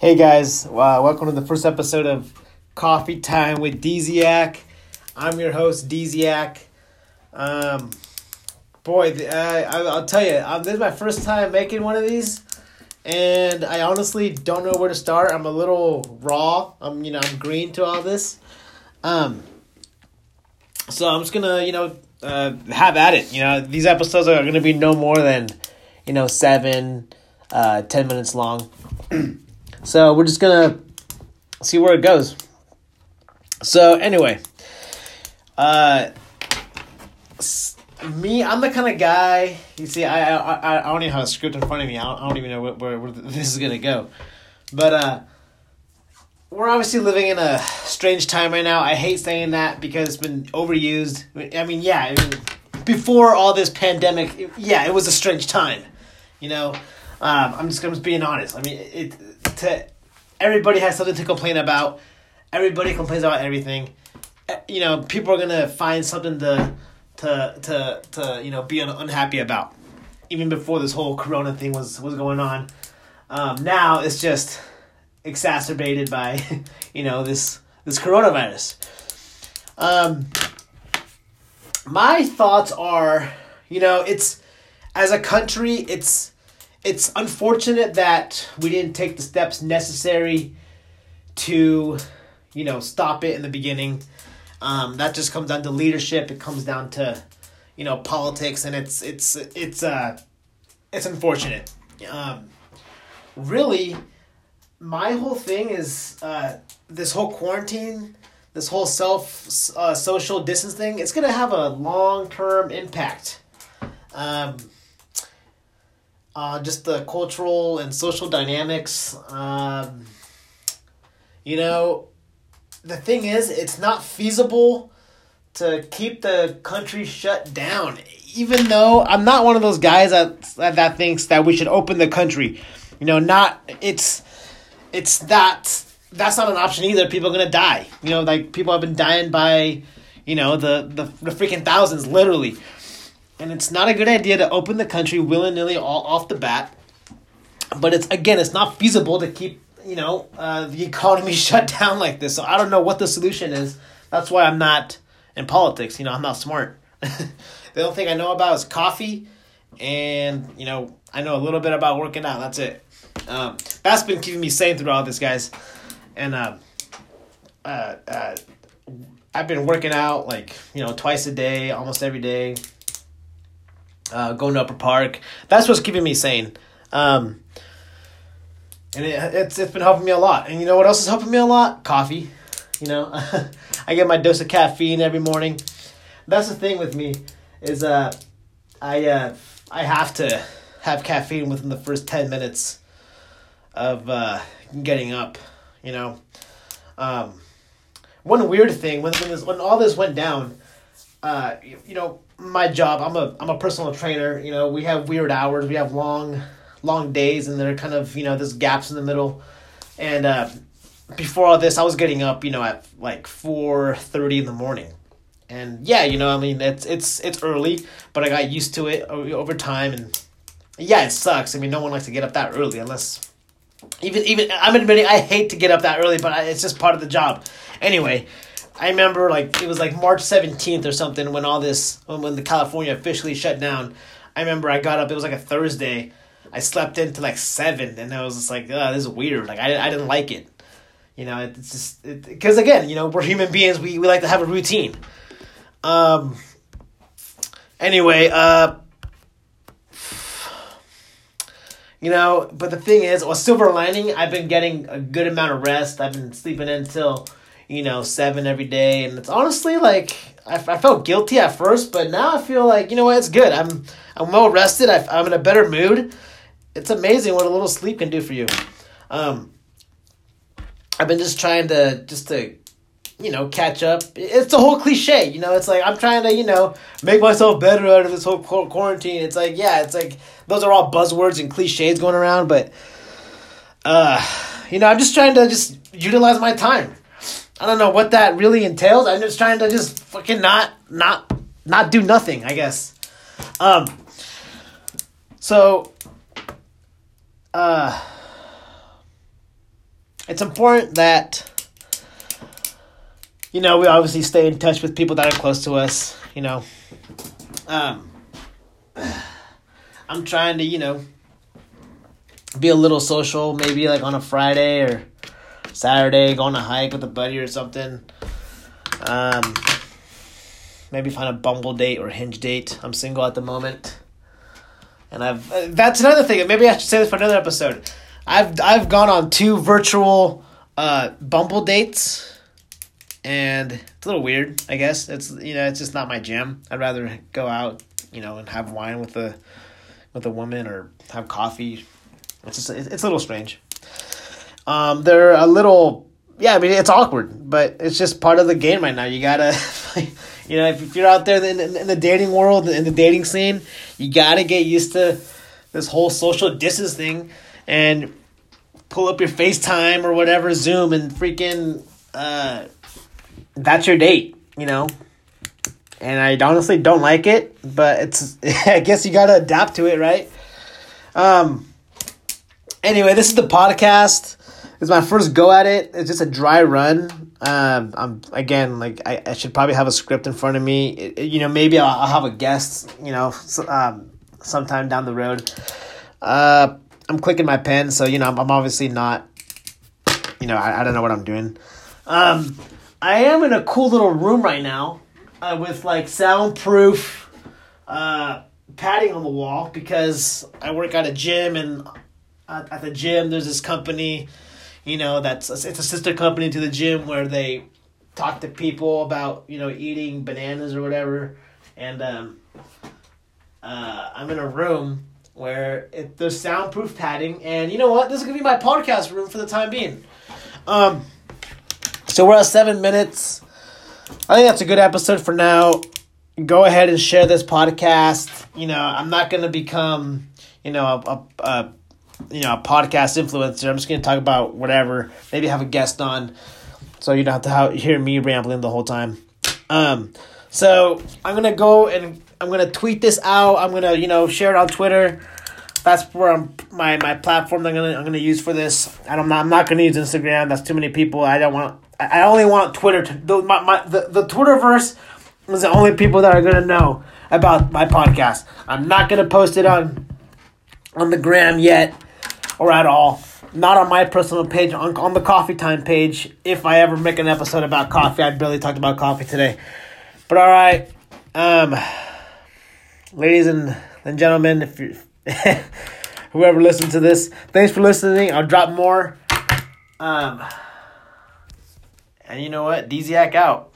Hey guys, uh, welcome to the first episode of Coffee Time with Deziak. I'm your host, Deziak. Um, boy, uh, I, I'll tell you, um, this is my first time making one of these, and I honestly don't know where to start. I'm a little raw. I'm, you know, I'm green to all this. Um, so I'm just gonna, you know, uh, have at it. You know, these episodes are gonna be no more than, you know, seven, uh, ten minutes long. So we're just gonna see where it goes. So anyway, uh, me, I'm the kind of guy. You see, I I, I don't even have a script in front of me. I don't, I don't even know where, where, where this is gonna go, but uh, we're obviously living in a strange time right now. I hate saying that because it's been overused. I mean, yeah, before all this pandemic, yeah, it was a strange time. You know, um, I'm just I'm just being honest. I mean, it to everybody has something to complain about. Everybody complains about everything. Eh, you know, people are gonna find something to to to to you know be un- unhappy about. Even before this whole Corona thing was was going on, um, now it's just exacerbated by you know this this coronavirus. Um, my thoughts are, you know, it's as a country, it's it's unfortunate that we didn't take the steps necessary to, you know, stop it in the beginning. Um, that just comes down to leadership. It comes down to, you know, politics, and it's it's it's uh, it's unfortunate. Um, really, my whole thing is uh, this whole quarantine, this whole self uh, social distance thing. It's gonna have a long term impact. Um, uh, just the cultural and social dynamics. Um, you know, the thing is, it's not feasible to keep the country shut down. Even though I'm not one of those guys that that thinks that we should open the country, you know, not it's it's that that's not an option either. People are gonna die. You know, like people have been dying by, you know, the the, the freaking thousands, literally and it's not a good idea to open the country willy nilly all off the bat. But it's again, it's not feasible to keep you know uh, the economy shut down like this. So I don't know what the solution is. That's why I'm not in politics. You know, I'm not smart. the only thing I know about is coffee, and you know, I know a little bit about working out. That's it. Um, that's been keeping me sane through all this, guys. And uh, uh, uh, I've been working out like you know twice a day, almost every day uh, going to Upper Park. That's what's keeping me sane. Um, and it, it's it's been helping me a lot. And you know what else is helping me a lot? Coffee. You know, I get my dose of caffeine every morning. That's the thing with me is uh, I uh, I have to have caffeine within the first ten minutes of uh, getting up. You know, um, one weird thing when when, this, when all this went down, uh, you, you know, my job i'm a i'm a personal trainer you know we have weird hours we have long long days and there are kind of you know there's gaps in the middle. And uh, before all this i was getting up you know at like 4.30 in the morning. And yeah you know i mean it's it's it's early but i got used to it over time. And yeah it sucks. I mean no one likes to get up that early unless even even i'm admitting i hate to get up that early but it's just part of the job. Anyway I remember like it was like March seventeenth or something when all this when, when the California officially shut down. I remember I got up. It was like a Thursday. I slept into like seven, and I was just like, oh, this is weird. Like I I didn't like it. You know, it's just because it, again, you know, we're human beings. We we like to have a routine. Um. Anyway, uh. You know, but the thing is, well, silver lining, I've been getting a good amount of rest. I've been sleeping until you know, seven every day. And it's honestly like, I, I felt guilty at first, but now I feel like, you know what, it's good. I'm, I'm well rested. I, I'm in a better mood. It's amazing what a little sleep can do for you. Um, I've been just trying to, just to, you know, catch up. It's a whole cliche, you know. It's like I'm trying to, you know, make myself better out of this whole quarantine. It's like, yeah, it's like those are all buzzwords and cliches going around, but uh, you know, I'm just trying to just utilize my time. I don't know what that really entails. I'm just trying to just fucking not not not do nothing, I guess. Um so uh it's important that you know we obviously stay in touch with people that are close to us. You know, um, I'm trying to you know be a little social, maybe like on a Friday or Saturday, go on a hike with a buddy or something. Um, maybe find a Bumble date or Hinge date. I'm single at the moment, and I've uh, that's another thing. Maybe I should say this for another episode. I've I've gone on two virtual uh, Bumble dates, and it's a little weird. I guess it's you know it's just not my jam. I'd rather go out, you know, and have wine with a with a woman or have coffee. It's just it's a little strange. Um, they're a little yeah. I mean, it's awkward, but it's just part of the game right now. You gotta. You know, if, you're out there in, in, the dating world, in the dating scene, you gotta get used to this whole social distance thing and pull up your FaceTime or whatever, Zoom, and freaking, uh, that's your date, you know? And I honestly don't like it, but it's, I guess you gotta adapt to it, right? Um, anyway, this is the podcast. It's my first go at it. It's just a dry run. Um, I'm again like I, I should probably have a script in front of me. It, it, you know, maybe I'll, I'll, have a guest. You know, so, um, sometime down the road. Uh, I'm clicking my pen, so you know I'm, I'm obviously not. You know, I, I don't know what I'm doing. Um, I am in a cool little room right now, uh, with like soundproof, uh, padding on the wall because I work at a gym and at the gym there's this company you know that's it's a sister company to the gym where they talk to people about you know eating bananas or whatever. And um, uh, i'm in a room where it, there's soundproof padding. And you know what? This is gonna be my podcast room for the time being. Um, so we're at seven minutes. I think that's a good episode for now. Go ahead and share this podcast. You know i'm not gonna become you know a, a, a you know, a podcast influencer. I'm just going to talk about whatever. Maybe have a guest on, so you don't have to hear me rambling the whole time. Um, so I'm gonna go and I'm gonna tweet this out. I'm gonna you know share it on Twitter. That's where I'm my my platform. I'm gonna I'm gonna use for this. I don't I'm not gonna use Instagram. That's too many people. I don't want. I only want Twitter to the my, my the the Twitterverse is the only people that are gonna know about my podcast. I'm not gonna post it on on the gram yet or at all. Not on my personal page, on, on the coffee time page. If I ever make an episode about coffee, I barely talked about coffee today. But all right, um, ladies and, and gentlemen, if you whoever listened to this, thanks for listening. I'll drop more. Um, and you know what? Dziak out.